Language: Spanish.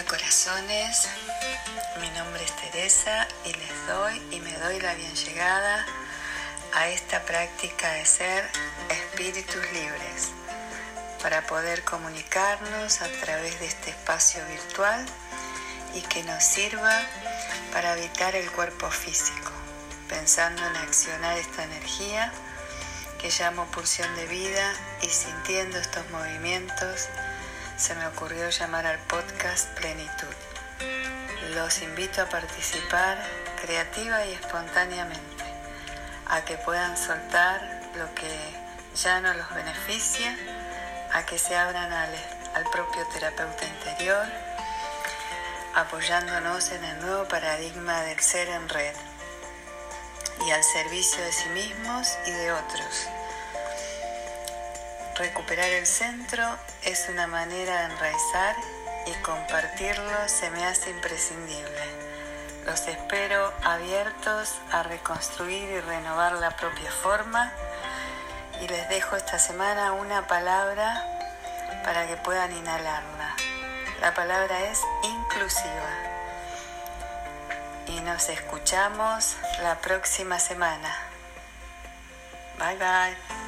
corazones, mi nombre es Teresa y les doy y me doy la bien llegada a esta práctica de ser espíritus libres para poder comunicarnos a través de este espacio virtual y que nos sirva para habitar el cuerpo físico, pensando en accionar esta energía que llamo pulsión de vida y sintiendo estos movimientos se me ocurrió llamar al podcast Plenitud. Los invito a participar creativa y espontáneamente, a que puedan soltar lo que ya no los beneficia, a que se abran al, al propio terapeuta interior, apoyándonos en el nuevo paradigma del ser en red y al servicio de sí mismos y de otros Recuperar el centro es una manera de enraizar y compartirlo se me hace imprescindible. Los espero abiertos a reconstruir y renovar la propia forma y les dejo esta semana una palabra para que puedan inhalarla. La palabra es inclusiva. Y nos escuchamos la próxima semana. Bye bye.